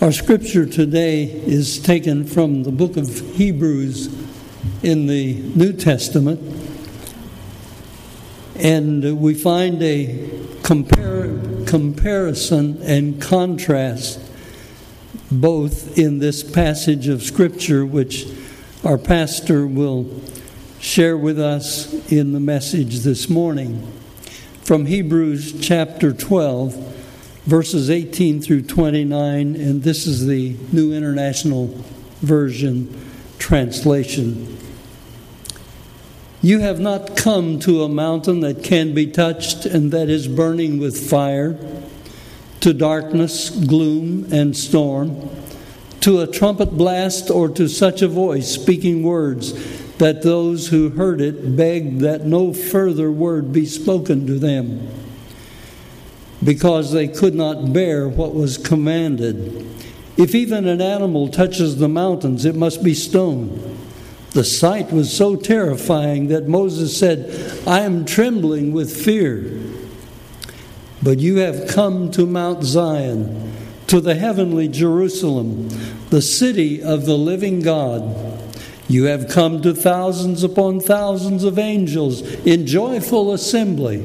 Our scripture today is taken from the book of Hebrews in the New Testament, and we find a compar- comparison and contrast both in this passage of scripture, which our pastor will share with us in the message this morning. From Hebrews chapter 12 verses 18 through 29, and this is the New International Version translation. You have not come to a mountain that can be touched and that is burning with fire, to darkness, gloom, and storm, to a trumpet blast, or to such a voice speaking words that those who heard it begged that no further word be spoken to them because they could not bear what was commanded. If even an animal touches the mountains, it must be stoned. The sight was so terrifying that Moses said, I am trembling with fear. But you have come to Mount Zion, to the heavenly Jerusalem, the city of the living God. You have come to thousands upon thousands of angels in joyful assembly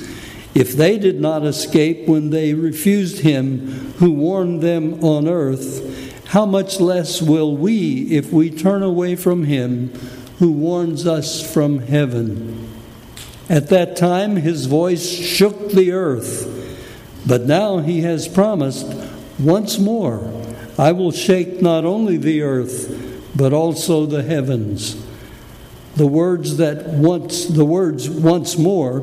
If they did not escape when they refused him who warned them on earth, how much less will we if we turn away from him who warns us from heaven? At that time, his voice shook the earth, but now he has promised once more, I will shake not only the earth, but also the heavens. The words that once, the words once more,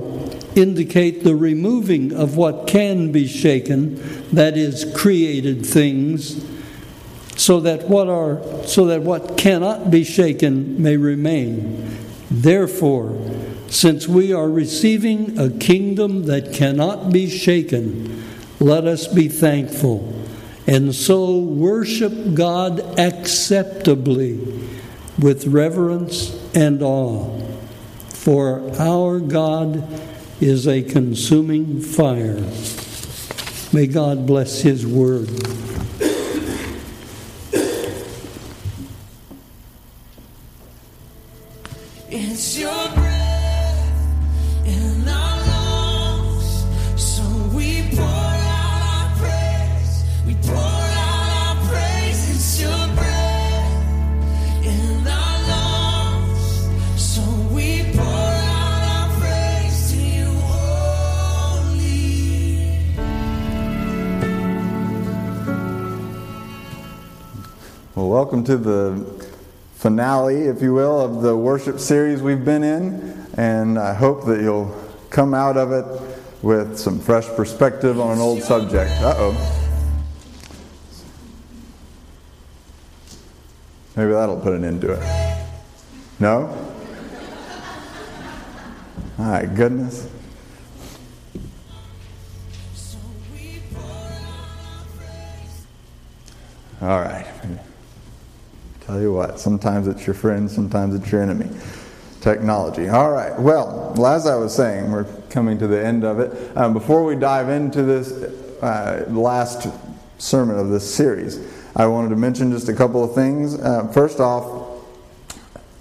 indicate the removing of what can be shaken, that is, created things, so that what are so that what cannot be shaken may remain. Therefore, since we are receiving a kingdom that cannot be shaken, let us be thankful and so worship God acceptably with reverence and awe. For our God is a consuming fire. May God bless His word. To the finale, if you will, of the worship series we've been in, and I hope that you'll come out of it with some fresh perspective on an old subject. Uh oh. Maybe that'll put an end to it. No? My goodness. All right. Tell you what, sometimes it's your friend, sometimes it's your enemy. Technology. All right. Well, as I was saying, we're coming to the end of it. Um, before we dive into this uh, last sermon of this series, I wanted to mention just a couple of things. Uh, first off,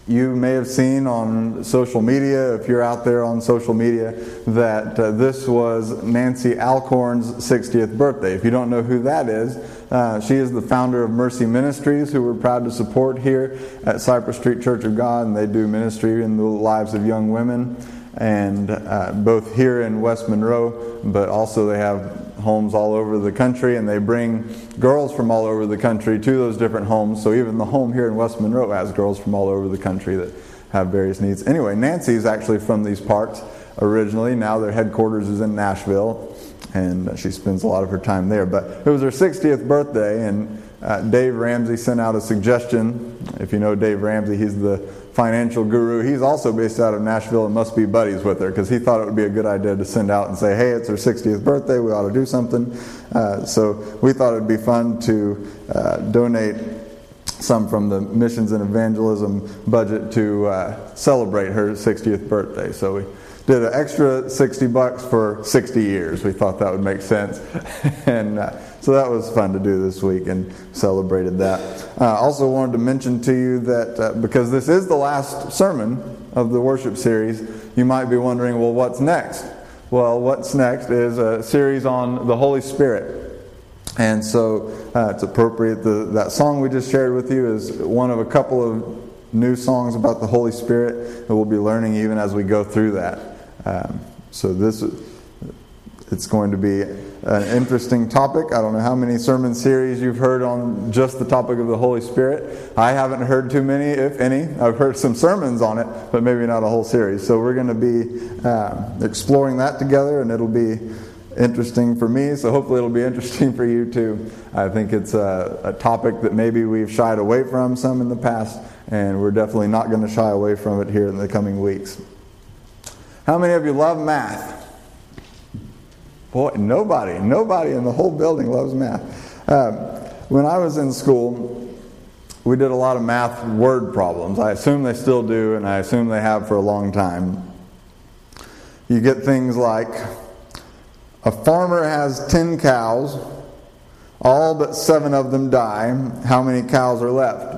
you may have seen on social media, if you're out there on social media, that uh, this was Nancy Alcorn's 60th birthday. If you don't know who that is, uh, she is the founder of Mercy Ministries, who we're proud to support here at Cypress Street Church of God, and they do ministry in the lives of young women, and uh, both here in West Monroe, but also they have homes all over the country, and they bring girls from all over the country to those different homes. So even the home here in West Monroe has girls from all over the country that have various needs. Anyway, Nancy is actually from these parts originally. Now their headquarters is in Nashville, and she spends a lot of her time there. But it was her 60th birthday, and uh, Dave Ramsey sent out a suggestion. If you know Dave Ramsey, he's the financial guru. He's also based out of Nashville and must be buddies with her because he thought it would be a good idea to send out and say, hey, it's her 60th birthday, we ought to do something. Uh, so we thought it would be fun to uh, donate some from the missions and evangelism budget to uh, celebrate her 60th birthday. So we did an extra 60 bucks for 60 years. We thought that would make sense. and uh, so that was fun to do this week and celebrated that. I uh, also wanted to mention to you that uh, because this is the last sermon of the worship series, you might be wondering, well, what's next? Well, what's next is a series on the Holy Spirit. And so uh, it's appropriate. The, that song we just shared with you is one of a couple of new songs about the Holy Spirit that we'll be learning even as we go through that. Um, so this it's going to be an interesting topic. I don't know how many sermon series you've heard on just the topic of the Holy Spirit. I haven't heard too many, if any. I've heard some sermons on it, but maybe not a whole series. So we're going to be uh, exploring that together, and it'll be interesting for me, so hopefully it'll be interesting for you too. I think it's a, a, topic that maybe we've shied away from some in the past, and we're definitely not going to shy away from it here in the coming weeks. How many of you love math? Boy, nobody, nobody in the whole building loves math. Um, when I was in school, we did a lot of math word problems. I assume they still do, and I assume they have for a long time. You get things like a farmer has 10 cows, all but seven of them die. How many cows are left?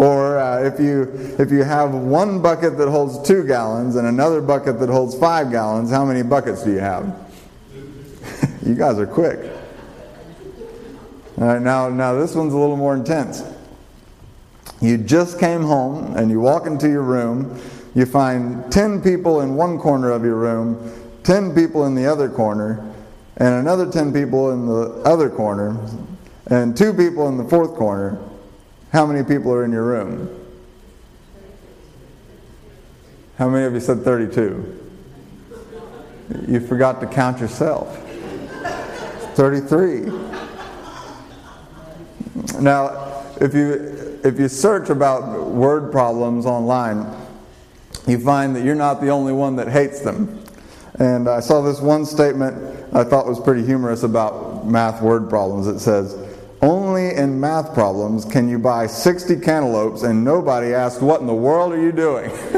Or uh, if you if you have one bucket that holds two gallons and another bucket that holds five gallons, how many buckets do you have? you guys are quick. All right, now now this one's a little more intense. You just came home and you walk into your room, you find 10 people in one corner of your room, 10 people in the other corner, and another 10 people in the other corner, and two people in the fourth corner. How many people are in your room? How many of you said 32? You forgot to count yourself. 33. Now, if you if you search about word problems online, you find that you're not the only one that hates them. And I saw this one statement I thought was pretty humorous about math word problems. It says, Only in math problems can you buy 60 cantaloupes and nobody asks, What in the world are you doing?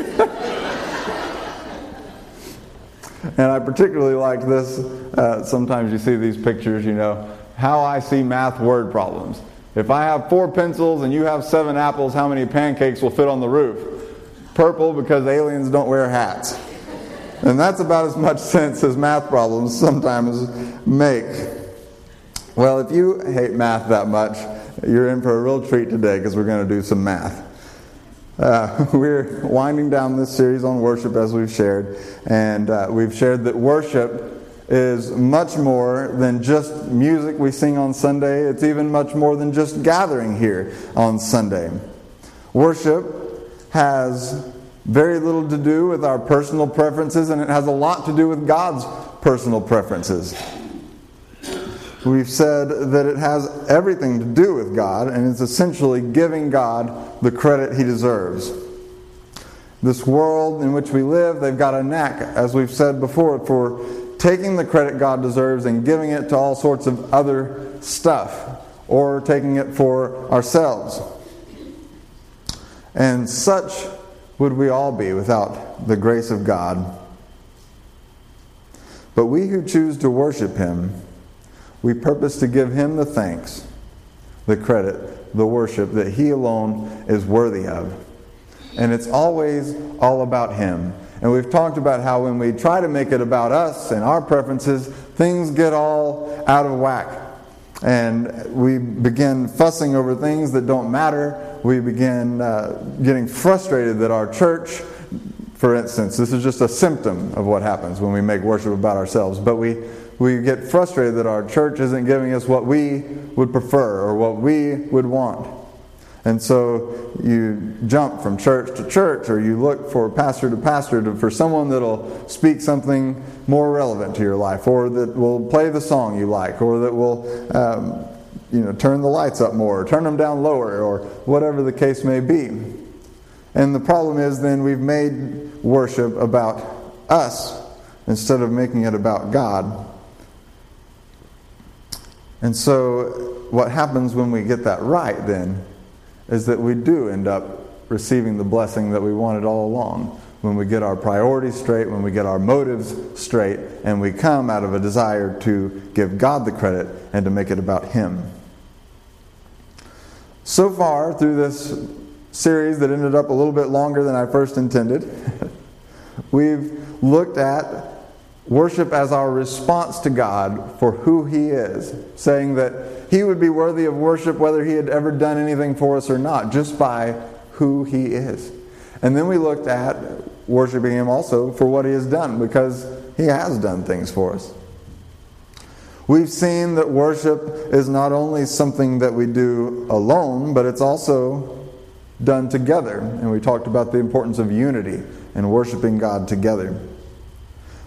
and I particularly like this. Uh, sometimes you see these pictures, you know, how I see math word problems. If I have four pencils and you have seven apples, how many pancakes will fit on the roof? Purple because aliens don't wear hats. And that's about as much sense as math problems sometimes make. Well, if you hate math that much, you're in for a real treat today because we're going to do some math. Uh, we're winding down this series on worship as we've shared, and uh, we've shared that worship is much more than just music we sing on Sunday. It's even much more than just gathering here on Sunday. Worship has very little to do with our personal preferences, and it has a lot to do with God's personal preferences. We've said that it has everything to do with God, and it's essentially giving God the credit he deserves. This world in which we live, they've got a knack, as we've said before, for taking the credit God deserves and giving it to all sorts of other stuff, or taking it for ourselves. And such would we all be without the grace of God. But we who choose to worship Him, we purpose to give Him the thanks, the credit, the worship that He alone is worthy of. And it's always all about Him. And we've talked about how when we try to make it about us and our preferences, things get all out of whack. And we begin fussing over things that don't matter. We begin uh, getting frustrated that our church, for instance, this is just a symptom of what happens when we make worship about ourselves. But we, we get frustrated that our church isn't giving us what we would prefer or what we would want. And so you jump from church to church, or you look for pastor to pastor to, for someone that'll speak something more relevant to your life, or that will play the song you like, or that will um, you know, turn the lights up more, or turn them down lower, or whatever the case may be. And the problem is then we've made worship about us instead of making it about God. And so, what happens when we get that right then is that we do end up receiving the blessing that we wanted all along. When we get our priorities straight, when we get our motives straight, and we come out of a desire to give God the credit and to make it about Him. So far, through this series that ended up a little bit longer than I first intended, we've looked at worship as our response to God for who He is, saying that He would be worthy of worship whether He had ever done anything for us or not, just by who He is. And then we looked at worshiping Him also for what He has done, because He has done things for us. We've seen that worship is not only something that we do alone, but it's also done together. And we talked about the importance of unity and worshiping God together.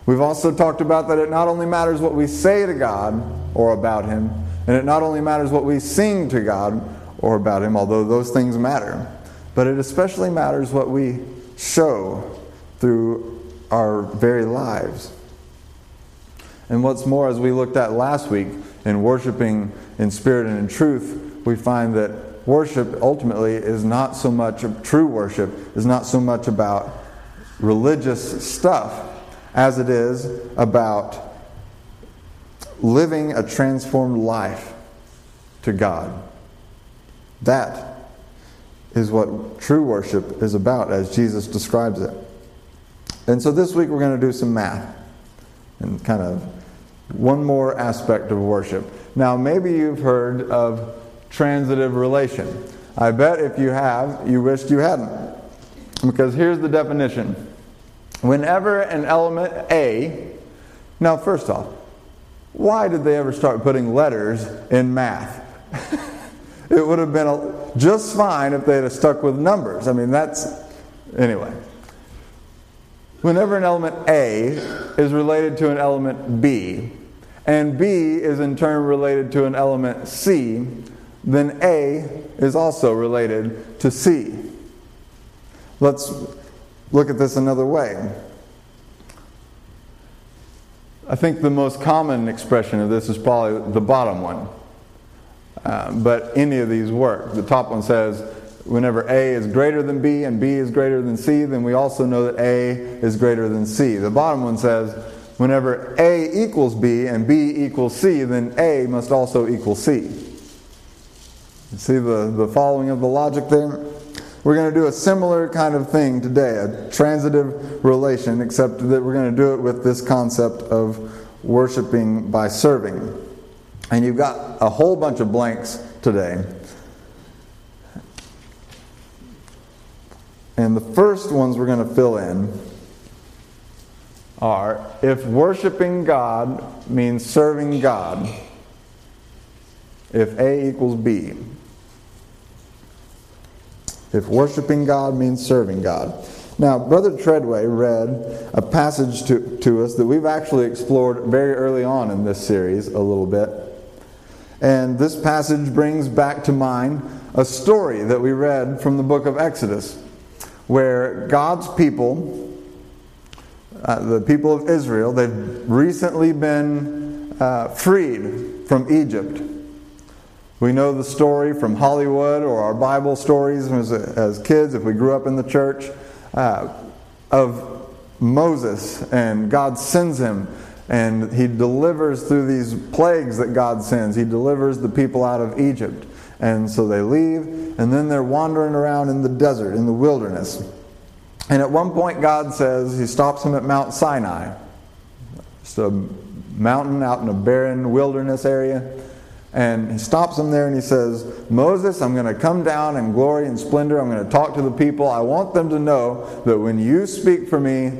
We've also talked about that it not only matters what we say to God or about Him, and it not only matters what we sing to God or about Him, although those things matter, but it especially matters what we show through our very lives. And what's more, as we looked at last week in worshiping in spirit and in truth, we find that worship ultimately is not so much, true worship is not so much about religious stuff as it is about living a transformed life to God. That is what true worship is about as Jesus describes it. And so this week we're going to do some math and kind of one more aspect of worship. Now, maybe you've heard of transitive relation. I bet if you have, you wished you hadn't. Because here's the definition Whenever an element A, now first off, why did they ever start putting letters in math? it would have been just fine if they'd have stuck with numbers. I mean, that's, anyway. Whenever an element A is related to an element B, and B is in turn related to an element C, then A is also related to C. Let's look at this another way. I think the most common expression of this is probably the bottom one. Uh, but any of these work. The top one says, whenever A is greater than B and B is greater than C, then we also know that A is greater than C. The bottom one says, whenever A equals B and B equals C, then A must also equal C. You see the, the following of the logic there? We're going to do a similar kind of thing today, a transitive relation, except that we're going to do it with this concept of worshiping by serving. And you've got a whole bunch of blanks today. And the first ones we're going to fill in are if worshiping God means serving God, if A equals B. If worshiping God means serving God. Now, Brother Treadway read a passage to, to us that we've actually explored very early on in this series a little bit. And this passage brings back to mind a story that we read from the book of Exodus, where God's people, uh, the people of Israel, they've recently been uh, freed from Egypt. We know the story from Hollywood or our Bible stories as, as kids, if we grew up in the church, uh, of Moses and God sends him and he delivers through these plagues that God sends. He delivers the people out of Egypt. And so they leave, and then they're wandering around in the desert, in the wilderness. And at one point, God says, He stops him at Mount Sinai. It's a mountain out in a barren wilderness area. And he stops him there and he says, Moses, I'm going to come down in glory and splendor. I'm going to talk to the people. I want them to know that when you speak for me,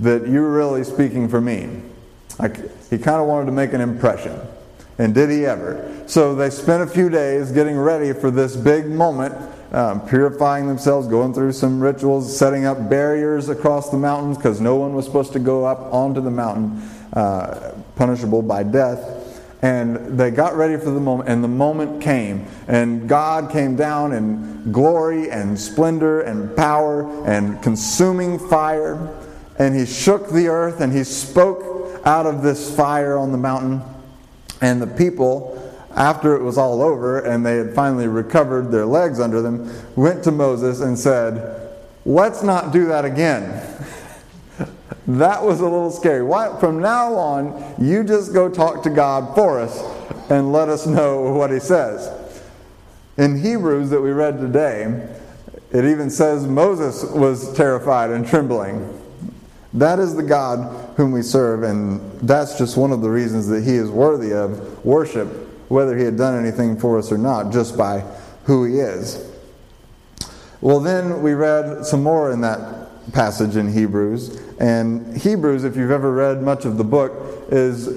that you're really speaking for me. Like, he kind of wanted to make an impression. And did he ever? So they spent a few days getting ready for this big moment um, purifying themselves, going through some rituals, setting up barriers across the mountains because no one was supposed to go up onto the mountain, uh, punishable by death. And they got ready for the moment, and the moment came. And God came down in glory and splendor and power and consuming fire. And He shook the earth and He spoke out of this fire on the mountain. And the people, after it was all over and they had finally recovered their legs under them, went to Moses and said, Let's not do that again. that was a little scary. Why, from now on, you just go talk to God for us and let us know what He says. In Hebrews that we read today, it even says Moses was terrified and trembling. That is the God whom we serve, and that's just one of the reasons that He is worthy of worship, whether He had done anything for us or not, just by who He is. Well, then we read some more in that passage in Hebrews, and Hebrews, if you've ever read much of the book, is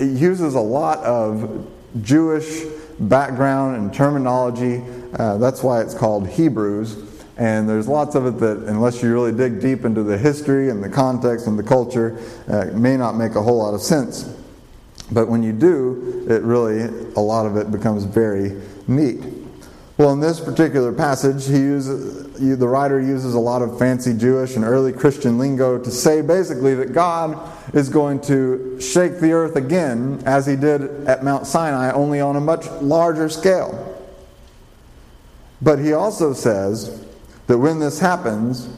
uses a lot of Jewish background and terminology. Uh, that's why it's called Hebrews. And there's lots of it that, unless you really dig deep into the history and the context and the culture, uh, may not make a whole lot of sense. But when you do, it really, a lot of it becomes very neat. Well, in this particular passage, he uses, the writer uses a lot of fancy Jewish and early Christian lingo to say basically that God is going to shake the earth again as he did at Mount Sinai, only on a much larger scale. But he also says that when this happens,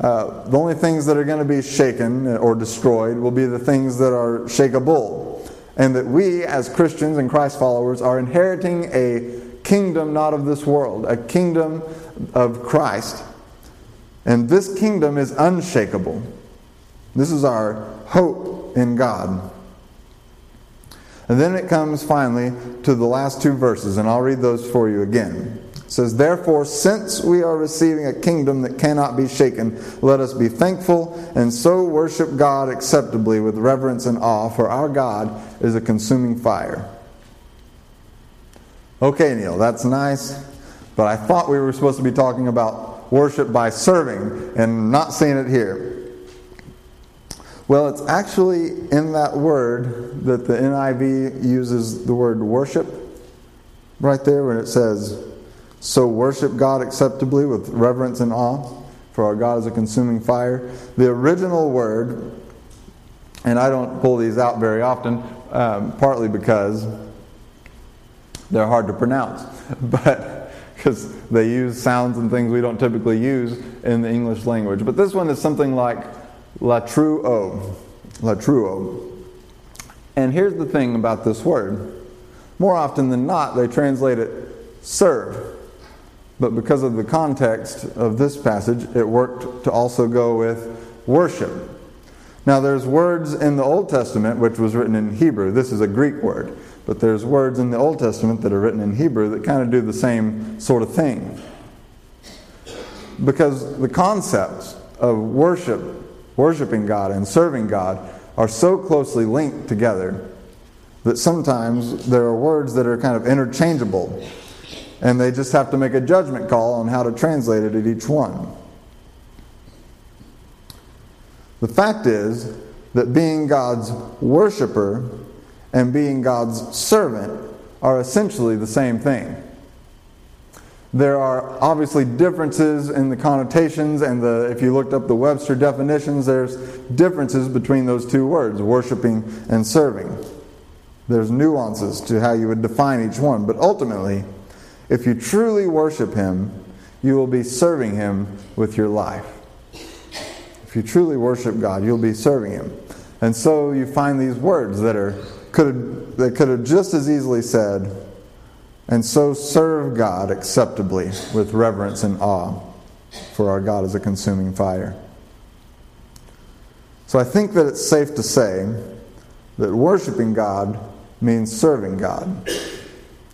uh, the only things that are going to be shaken or destroyed will be the things that are shakeable. And that we, as Christians and Christ followers, are inheriting a kingdom not of this world, a kingdom of Christ. And this kingdom is unshakable. This is our hope in God. And then it comes finally to the last two verses, and I'll read those for you again. It says, Therefore, since we are receiving a kingdom that cannot be shaken, let us be thankful and so worship God acceptably with reverence and awe, for our God is a consuming fire. Okay, Neil, that's nice, but I thought we were supposed to be talking about worship by serving and not seeing it here. Well, it's actually in that word that the NIV uses the word worship right there when it says, So worship God acceptably with reverence and awe, for our God is a consuming fire. The original word, and I don't pull these out very often, um, partly because they're hard to pronounce, but because they use sounds and things we don't typically use in the English language. But this one is something like latreuo, latreuo. And here's the thing about this word. More often than not, they translate it serve. But because of the context of this passage, it worked to also go with worship. Now, there's words in the Old Testament which was written in Hebrew. This is a Greek word. But there's words in the Old Testament that are written in Hebrew that kind of do the same sort of thing. Because the concepts of worship, worshiping God, and serving God are so closely linked together that sometimes there are words that are kind of interchangeable. And they just have to make a judgment call on how to translate it at each one. The fact is that being God's worshiper and being God's servant are essentially the same thing. There are obviously differences in the connotations, and the, if you looked up the Webster definitions, there's differences between those two words, worshiping and serving. There's nuances to how you would define each one, but ultimately, if you truly worship Him, you will be serving Him with your life. If you truly worship God, you'll be serving Him. And so you find these words that are could have, they could have just as easily said, and so serve God acceptably with reverence and awe, for our God is a consuming fire. So I think that it's safe to say that worshiping God means serving God.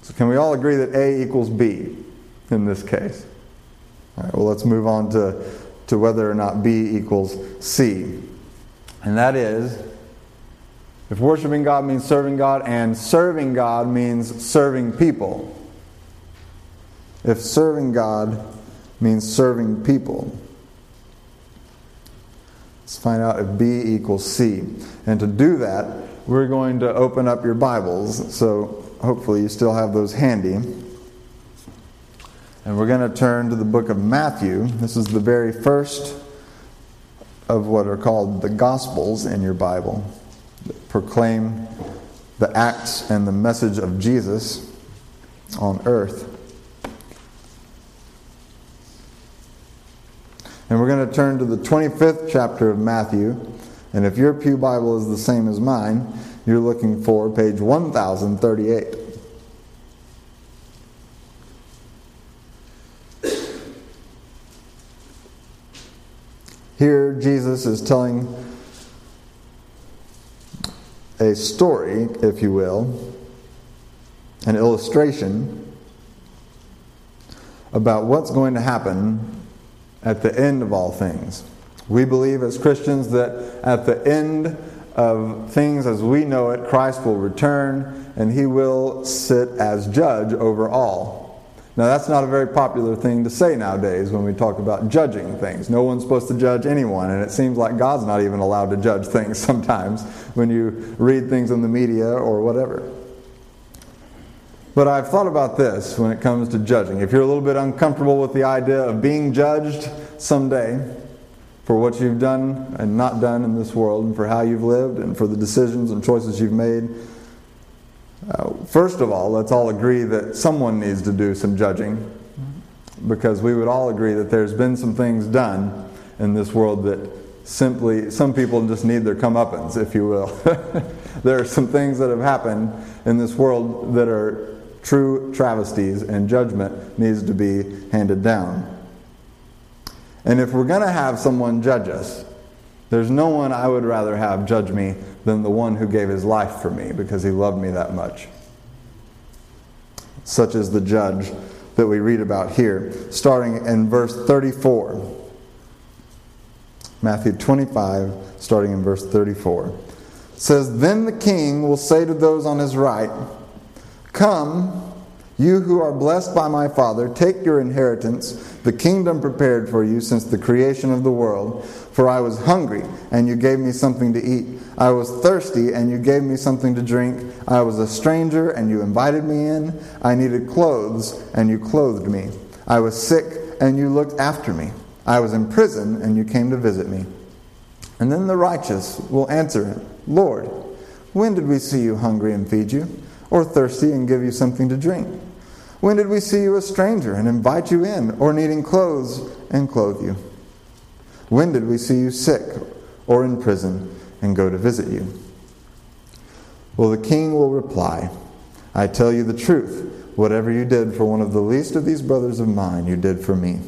So can we all agree that A equals B in this case? All right, well, let's move on to, to whether or not B equals C. And that is if worshiping God means serving God, and serving God means serving people. if serving God means serving people. Let's find out if B equals C. And to do that, we're going to open up your Bibles. So hopefully you still have those handy. And we're going to turn to the book of Matthew. This is the very first of what are called the Gospels in your Bible proclaim the acts and the message of Jesus on earth. And we're going to turn to the 25th chapter of Matthew. And if your Pew Bible is the same as mine, you're looking for page 1038. Here, Jesus is telling a story, if you will, an illustration about what's going to happen at the end of all things. We believe as Christians that at the end of things as we know it, Christ will return and he will sit as judge over all. Now, that's not a very popular thing to say nowadays when we talk about judging things. No one's supposed to judge anyone, and it seems like God's not even allowed to judge things sometimes when you read things in the media or whatever. But I've thought about this when it comes to judging. If you're a little bit uncomfortable with the idea of being judged someday for what you've done and not done in this world, and for how you've lived, and for the decisions and choices you've made, uh, first of all, let's all agree that someone needs to do some judging because we would all agree that there's been some things done in this world that simply, some people just need their comeuppance, if you will. there are some things that have happened in this world that are true travesties, and judgment needs to be handed down. And if we're going to have someone judge us, there's no one I would rather have judge me than the one who gave his life for me because he loved me that much. Such is the judge that we read about here, starting in verse 34. Matthew 25, starting in verse 34. Says, Then the king will say to those on his right, Come, you who are blessed by my Father, take your inheritance, the kingdom prepared for you since the creation of the world. For I was hungry, and you gave me something to eat. I was thirsty, and you gave me something to drink. I was a stranger, and you invited me in. I needed clothes, and you clothed me. I was sick, and you looked after me. I was in prison, and you came to visit me. And then the righteous will answer him, Lord, when did we see you hungry and feed you, or thirsty and give you something to drink? When did we see you a stranger and invite you in, or needing clothes and clothe you? When did we see you sick or in prison and go to visit you? Well, the king will reply, I tell you the truth. Whatever you did for one of the least of these brothers of mine, you did for me.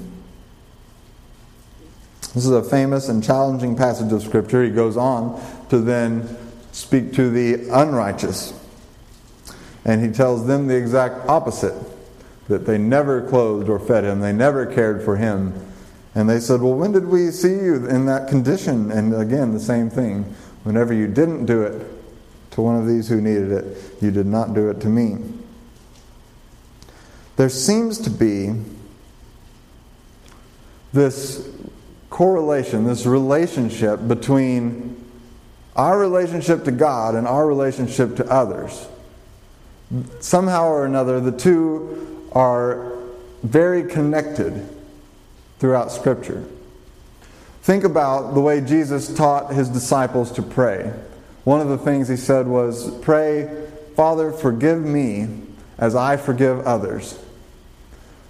This is a famous and challenging passage of Scripture. He goes on to then speak to the unrighteous. And he tells them the exact opposite that they never clothed or fed him, they never cared for him, and they said, Well, when did we see you in that condition? And again, the same thing. Whenever you didn't do it to one of these who needed it, you did not do it to me. There seems to be this correlation, this relationship between our relationship to God and our relationship to others. Somehow or another, the two are very connected throughout Scripture. Think about the way Jesus taught his disciples to pray. One of the things he said was, Pray, Father, forgive me as I forgive others.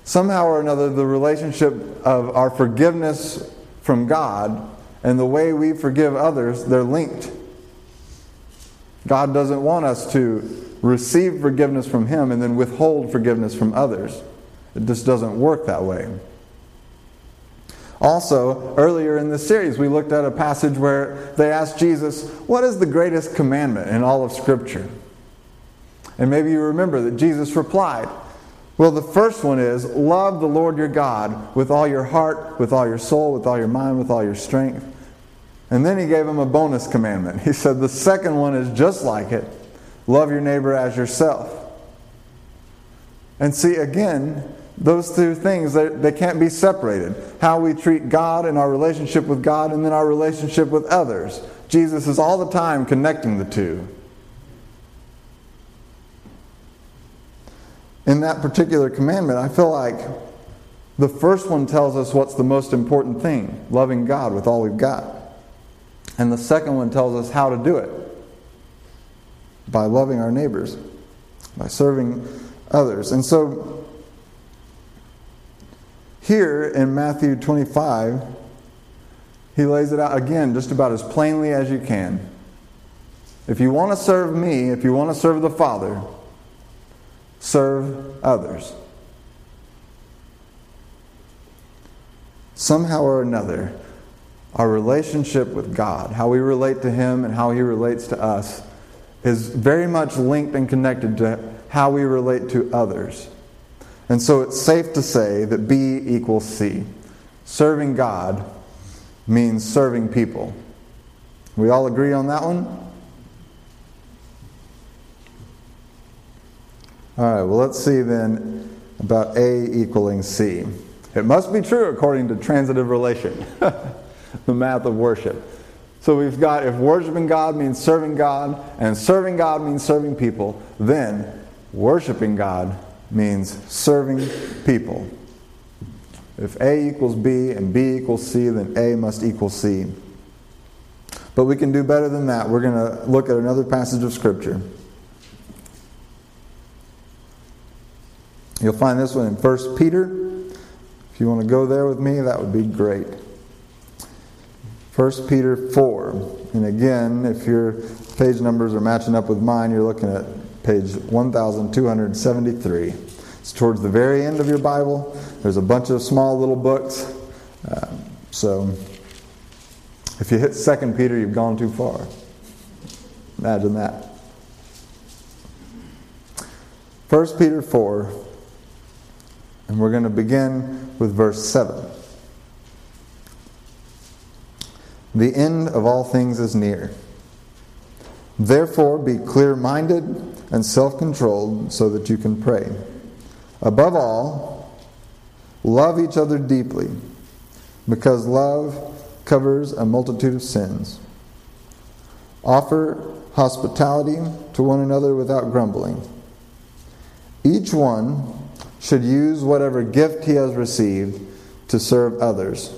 Somehow or another, the relationship of our forgiveness from God and the way we forgive others, they're linked. God doesn't want us to receive forgiveness from Him and then withhold forgiveness from others. It just doesn't work that way. Also, earlier in this series, we looked at a passage where they asked Jesus, What is the greatest commandment in all of Scripture? And maybe you remember that Jesus replied, Well, the first one is love the Lord your God with all your heart, with all your soul, with all your mind, with all your strength. And then he gave him a bonus commandment. He said, The second one is just like it love your neighbor as yourself. And see, again, those two things, they, can't be separated. How we treat God and our relationship with God, and then our relationship with others. Jesus is all the time connecting the two. In that particular commandment, I feel like the first one tells us what's the most important thing loving God with all we've got. And the second one tells us how to do it by loving our neighbors, by serving others. And so, here in Matthew 25, he lays it out again just about as plainly as you can. If you want to serve me, if you want to serve the Father, serve others. Somehow or another, our relationship with God, how we relate to Him and how He relates to us, is very much linked and connected to how we relate to others. And so it's safe to say that B equals C. Serving God means serving people. We all agree on that one? All right, well, let's see then about A equaling C. It must be true according to transitive relation, the math of worship. So we've got if worshiping God means serving God, and serving God means serving people, then worshiping God means serving people. If A equals B and B equals C, then A must equal C. But we can do better than that. We're going to look at another passage of Scripture. You'll find this one in 1 Peter. If you want to go there with me, that would be great. 1 Peter 4. And again, if your page numbers are matching up with mine, you're looking at page 1273. It's towards the very end of your Bible. There's a bunch of small little books. Uh, so if you hit 2 Peter, you've gone too far. Imagine that. 1 Peter 4, and we're going to begin with verse 7. The end of all things is near. Therefore, be clear minded and self controlled so that you can pray. Above all, love each other deeply, because love covers a multitude of sins. Offer hospitality to one another without grumbling. Each one should use whatever gift he has received to serve others,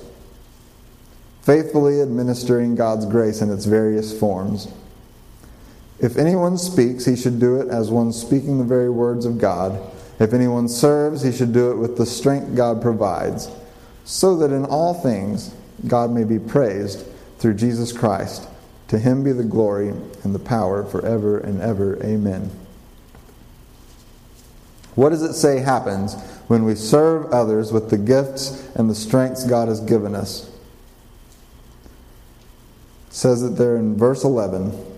faithfully administering God's grace in its various forms. If anyone speaks, he should do it as one speaking the very words of God. If anyone serves, he should do it with the strength God provides, so that in all things God may be praised through Jesus Christ. To him be the glory and the power forever and ever. Amen. What does it say happens when we serve others with the gifts and the strengths God has given us? It says it there in verse 11.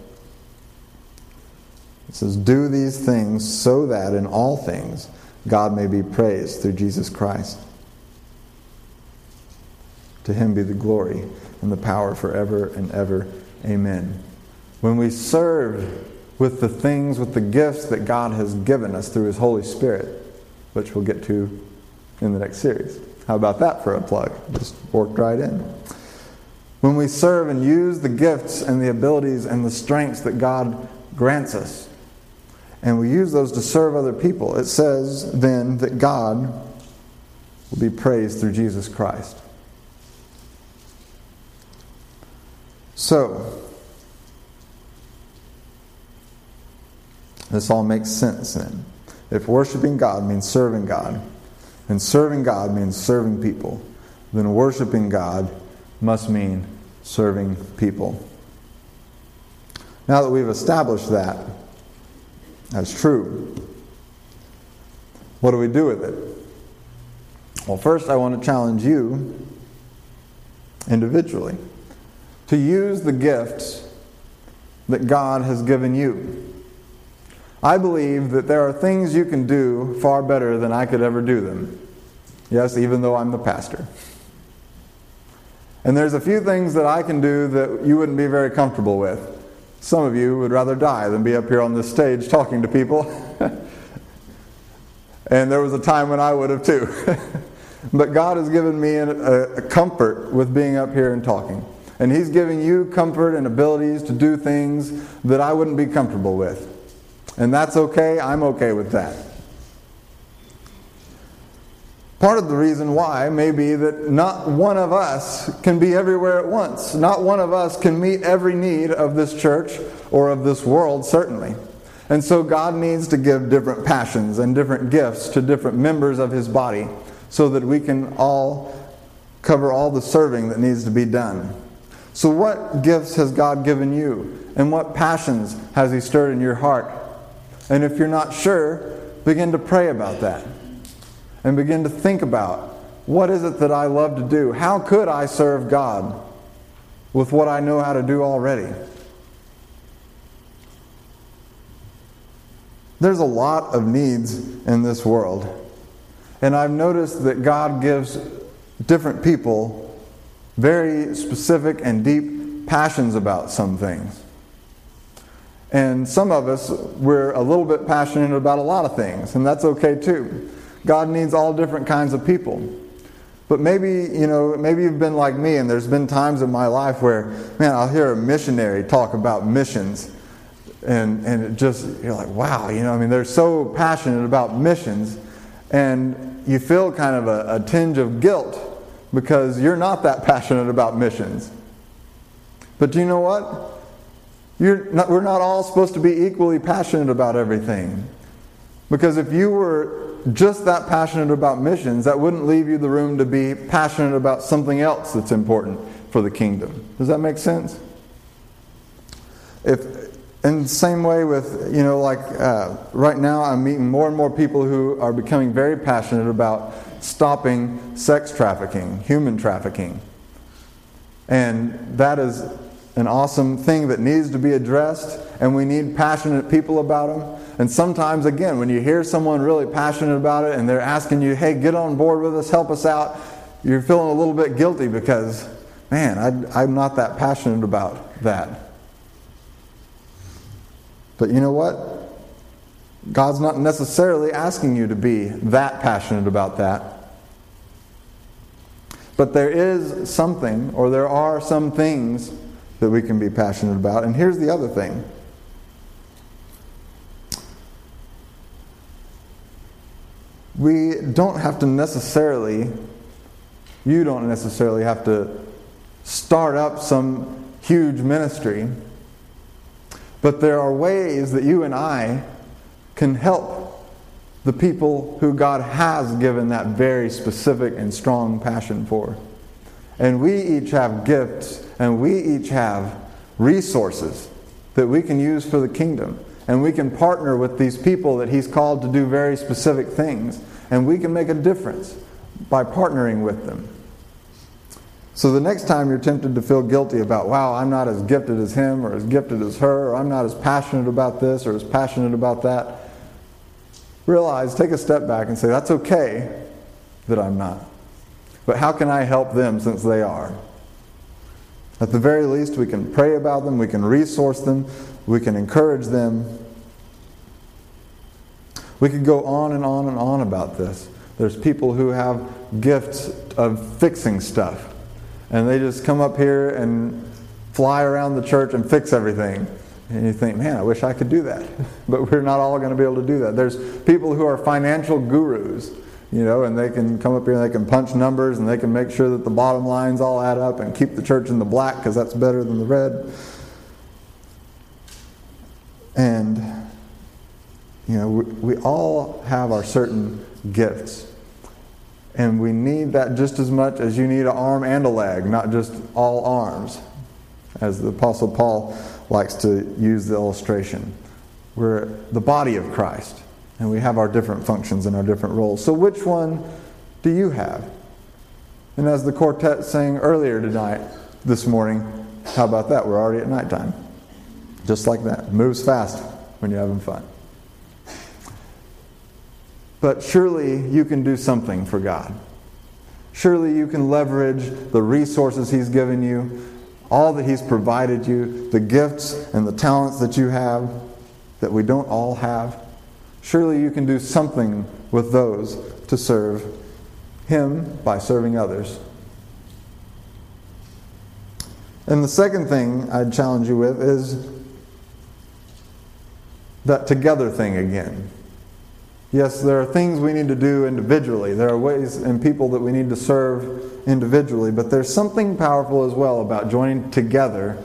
It says, Do these things so that in all things God may be praised through Jesus Christ. To him be the glory and the power forever and ever. Amen. When we serve with the things, with the gifts that God has given us through His Holy Spirit, which we'll get to in the next series. How about that for a plug? Just worked right in. When we serve and use the gifts and the abilities and the strengths that God grants us, and we use those to serve other people, it says then that God will be praised through Jesus Christ. So, This all makes sense then. If worshiping God means serving God, and serving God means serving people, then worshiping God must mean serving people. Now that we've established that as true, what do we do with it? Well, first, I want to challenge you individually to use the gifts that God has given you. I believe that there are things you can do far better than I could ever do them. Yes, even though I'm the pastor. And there's a few things that I can do that you wouldn't be very comfortable with. Some of you would rather die than be up here on this stage talking to people. And there was a time when I would have too. but God has given me a, a comfort with being up here and talking. And He's giving you comfort and abilities to do things that I wouldn't be comfortable with. And that's okay. I'm okay with that. Part of the reason why may be that not one of us can be everywhere at once. Not one of us can meet every need of this church or of this world, certainly. And so God needs to give different passions and different gifts to different members of His body so that we can all cover all the serving that needs to be done. So, what gifts has God given you? And what passions has He stirred in your heart? And if you're not sure, begin to pray about that and begin to think about what is it that I love to do? How could I serve God with what I know how to do already? There's a lot of needs in this world. And I've noticed that God gives different people very specific and deep passions about some things. And some of us, we're a little bit passionate about a lot of things, and that's okay too. God needs all different kinds of people. But maybe, you know, maybe you've been like me, and there's been times in my life where, man, I'll hear a missionary talk about missions and and it just you're like wow you know i mean they're so passionate about missions and you feel kind of a, a tinge of guilt because you're not that passionate about missions. But do you know what? Not, we're not all supposed to be equally passionate about everything. Because if you were just that passionate about missions that wouldn't leave you the room to be passionate about something else that's important for the kingdom does that make sense if and same way with, you know, like uh, right now I'm meeting more and more people who are becoming very passionate about stopping sex trafficking, human trafficking. And that is an awesome thing that needs to be addressed, and we need passionate people about them. And sometimes, again, when you hear someone really passionate about it and they're asking you, hey, get on board with us, help us out, you're feeling a little bit guilty because, man, I, I'm not that passionate about that. But you know what? God's not necessarily asking you to be that passionate about that. But there is something, or there are some things that we can be passionate about. And here's the other thing we don't have to necessarily, you don't necessarily have to start up some huge ministry but there are ways that you and I can help the people who God has given that very specific and strong passion for. And we each have gifts and we each have resources that we can use for the kingdom. And we can partner with these people that He's called to do very specific things. And we can make a difference by partnering with them. So the next time you're tempted to feel guilty about, wow, I'm not as gifted as him or as gifted as her, or I'm not as passionate about this or as passionate about that, realize, take a step back and say, that's okay that I'm not. But how can I help them since they are? At the very least, we can pray about them, we can resource them, we can encourage them. We could go on and on and on about this. There's people who have gifts of fixing stuff and they just come up here and fly around the church and fix everything. And you think, man, I wish I could do that. But we're not all going to be able to do that. There's people who are financial gurus, you know, and they can come up here and they can punch numbers and they can make sure that the bottom lines all add up and keep the church in the black because that's better than the red. And, you know, we, we all have our certain gifts. And we need that just as much as you need an arm and a leg, not just all arms, as the Apostle Paul likes to use the illustration. We're the body of Christ, and we have our different functions and our different roles. So, which one do you have? And as the quartet sang earlier tonight, this morning, how about that? We're already at nighttime. Just like that. moves fast when you're having fun. But surely you can do something for God. Surely you can leverage the resources He's given you, all that He's provided you, the gifts and the talents that you have that we don't all have. Surely you can do something with those to serve Him by serving others. And the second thing I'd challenge you with is that together thing again. Yes, there are things we need to do individually. There are ways and people that we need to serve individually, but there's something powerful as well about joining together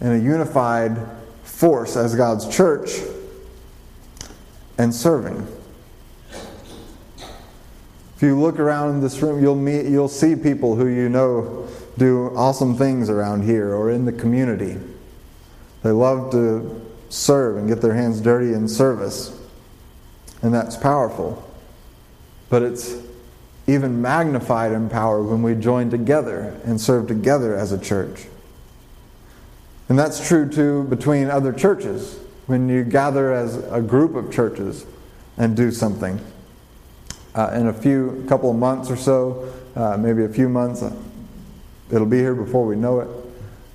in a unified force as God's church and serving. If you look around in this room, you'll meet you'll see people who you know do awesome things around here or in the community. They love to serve and get their hands dirty in service. And that's powerful. But it's even magnified in power when we join together and serve together as a church. And that's true too between other churches. When you gather as a group of churches and do something. Uh, in a few couple of months or so, uh, maybe a few months, uh, it'll be here before we know it.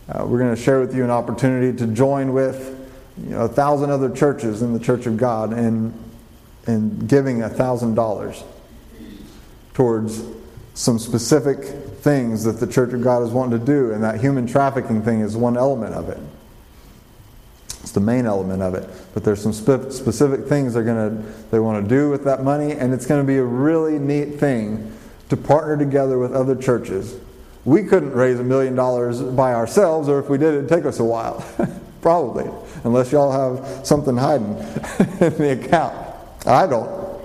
Uh, we're going to share with you an opportunity to join with you know, a thousand other churches in the Church of God in, in giving a thousand dollars towards some specific things that the Church of God is wanting to do, and that human trafficking thing is one element of it. The main element of it, but there's some spe- specific things they're to they want to do with that money, and it's going to be a really neat thing to partner together with other churches. We couldn't raise a million dollars by ourselves, or if we did, it'd take us a while, probably, unless y'all have something hiding in the account. I don't.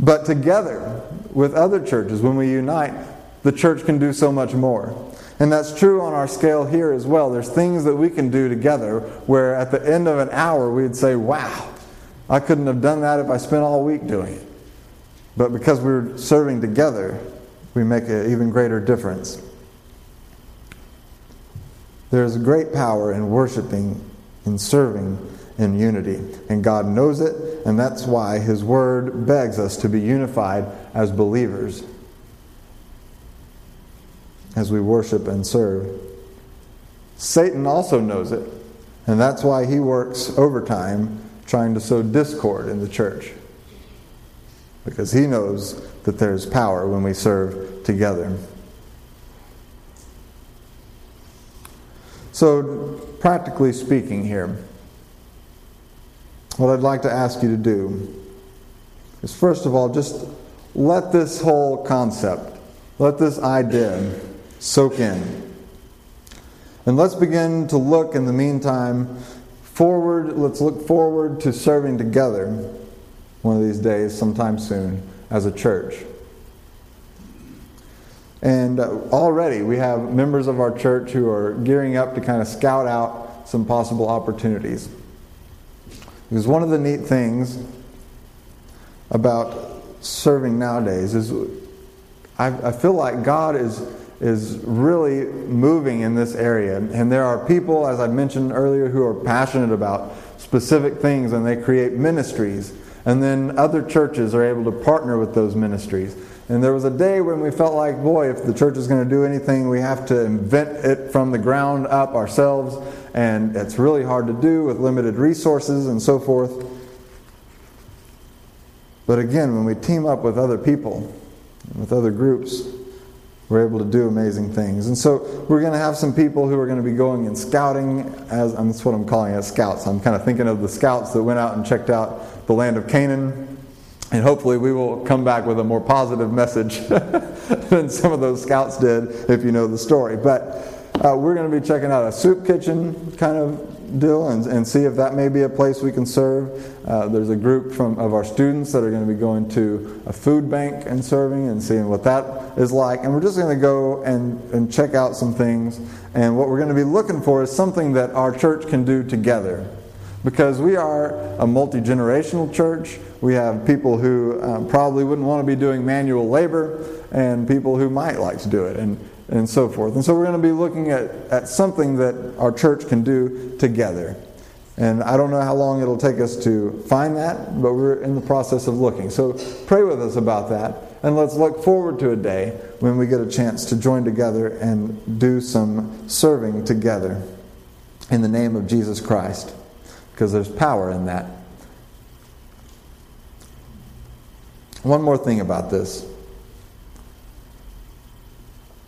But together with other churches, when we unite, the church can do so much more. And that's true on our scale here as well. There's things that we can do together where at the end of an hour we'd say, wow, I couldn't have done that if I spent all week doing it. But because we're serving together, we make an even greater difference. There's great power in worshiping, in serving in unity. And God knows it, and that's why His Word begs us to be unified as believers as we worship and serve. Satan also knows it, and that's why he works overtime trying to sow discord in the church. Because he knows that there's power when we serve together. So, practically speaking, here, what I'd like to ask you to do is first of all, just let this whole concept, let this idea soak in. And let's begin to look in the meantime forward. Let's look forward to serving together one of these days, sometime soon, as a church. And uh, already we have members of our church who are gearing up to kind of scout out some possible opportunities. Because one of the neat things about serving nowadays is I, I feel like God is is really moving in this area. And there are people, as I mentioned earlier, who are passionate about specific things and they create ministries. And then other churches are able to partner with those ministries. And there was a day when we felt like, boy, if the church is going to do anything, we have to invent it from the ground up ourselves. And it's really hard to do with limited resources and so forth. But again, when we team up with other people, with other groups, we're able to do amazing things. And so we're going to have some people who are going to be going and scouting, as that's what I'm calling as scouts. I'm kind of thinking of the scouts that went out and checked out the land of Canaan. And hopefully we will come back with a more positive message than some of those scouts did, if you know the story. But uh, we're going to be checking out a soup kitchen kind of deal and, and see if that may be a place we can serve. Uh, there's a group from, of our students that are going to be going to a food bank and serving and seeing what that is like. And we're just going to go and, and check out some things. And what we're going to be looking for is something that our church can do together. Because we are a multi generational church. We have people who um, probably wouldn't want to be doing manual labor and people who might like to do it. And and so forth. And so we're going to be looking at, at something that our church can do together. And I don't know how long it'll take us to find that, but we're in the process of looking. So pray with us about that. And let's look forward to a day when we get a chance to join together and do some serving together in the name of Jesus Christ. Because there's power in that. One more thing about this.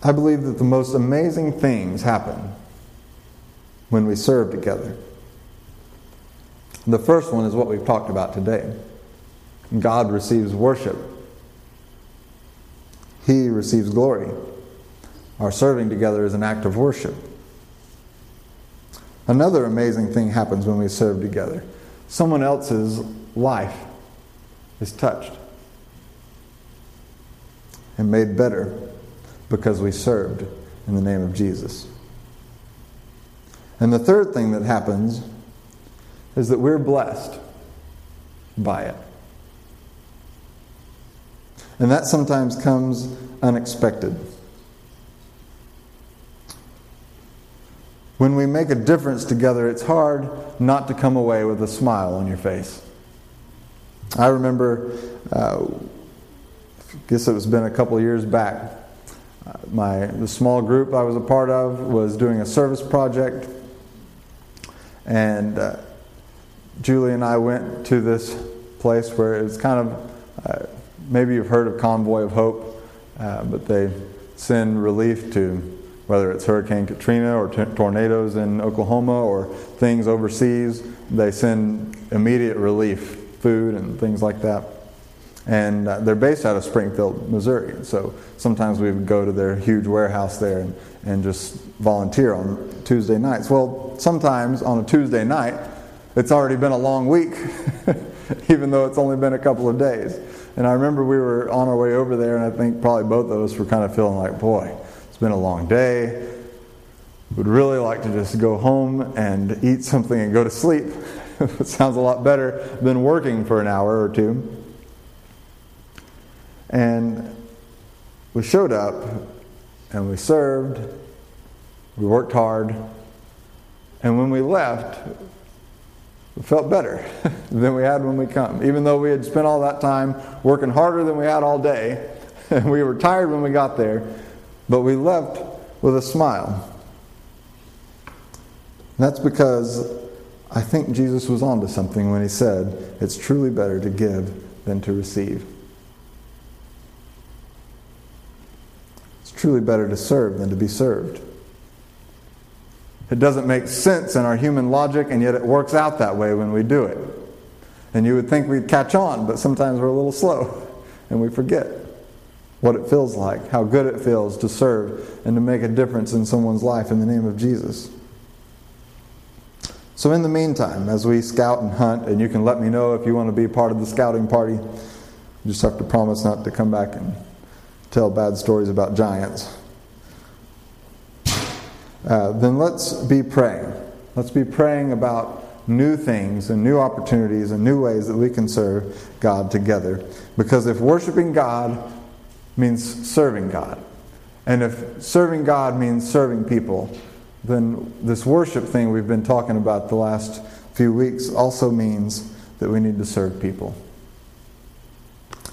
I believe that the most amazing things happen when we serve together. The first one is what we've talked about today God receives worship, He receives glory. Our serving together is an act of worship. Another amazing thing happens when we serve together someone else's life is touched and made better because we served in the name of Jesus. And the third thing that happens is that we're blessed by it. And that sometimes comes unexpected. When we make a difference together, it's hard not to come away with a smile on your face. I remember, uh, I guess it was been a couple years back. My the small group I was a part of was doing a service project, and uh, Julie and I went to this place where it was kind of uh, maybe you've heard of Convoy of Hope, uh, but they send relief to whether it's Hurricane Katrina or t- tornadoes in Oklahoma or things overseas, they send immediate relief, food and things like that. And uh, they're based out of Springfield, Missouri. So sometimes we would go to their huge warehouse there and, and just volunteer on Tuesday nights. Well, sometimes on a Tuesday night, it's already been a long week, even though it's only been a couple of days. And I remember we were on our way over there, and I think probably both of us were kind of feeling like, boy, it's been a long day. Would really like to just go home and eat something and go to sleep. it sounds a lot better than working for an hour or two. And we showed up and we served, we worked hard, and when we left, we felt better than we had when we come. Even though we had spent all that time working harder than we had all day, and we were tired when we got there, but we left with a smile. And that's because I think Jesus was onto something when he said, It's truly better to give than to receive. Truly better to serve than to be served. It doesn't make sense in our human logic, and yet it works out that way when we do it. And you would think we'd catch on, but sometimes we're a little slow and we forget what it feels like, how good it feels to serve and to make a difference in someone's life in the name of Jesus. So, in the meantime, as we scout and hunt, and you can let me know if you want to be part of the scouting party, you just have to promise not to come back and tell bad stories about giants. Uh, then let's be praying. Let's be praying about new things and new opportunities and new ways that we can serve God together. Because if worshiping God means serving God. And if serving God means serving people, then this worship thing we've been talking about the last few weeks also means that we need to serve people.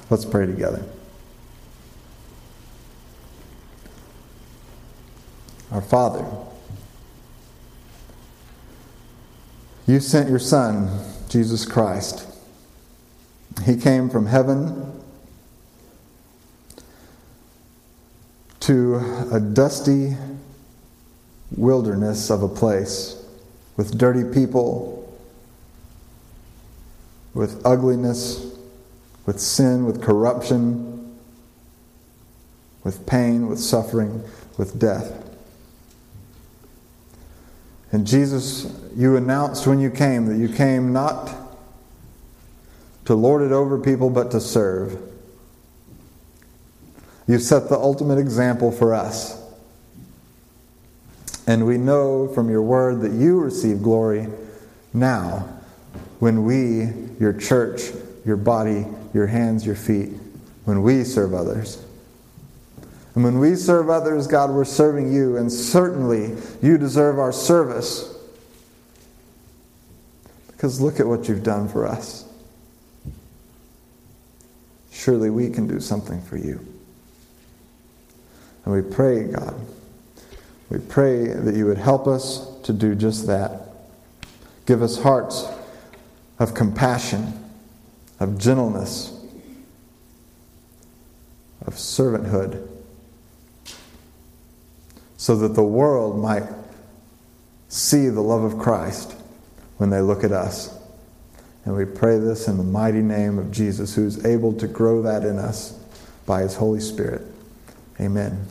Let's pray together. Our Father, you sent your Son, Jesus Christ. He came from heaven to a dusty wilderness of a place with dirty people, with ugliness, with sin, with corruption, with pain, with suffering, with death. And Jesus, you announced when you came that you came not to lord it over people, but to serve. You've set the ultimate example for us. And we know from your word that you receive glory now when we, your church, your body, your hands, your feet, when we serve others. And when we serve others, God, we're serving you, and certainly you deserve our service. Because look at what you've done for us. Surely we can do something for you. And we pray, God, we pray that you would help us to do just that. Give us hearts of compassion, of gentleness, of servanthood so that the world might see the love of Christ when they look at us. And we pray this in the mighty name of Jesus, who's able to grow that in us by his Holy Spirit. Amen.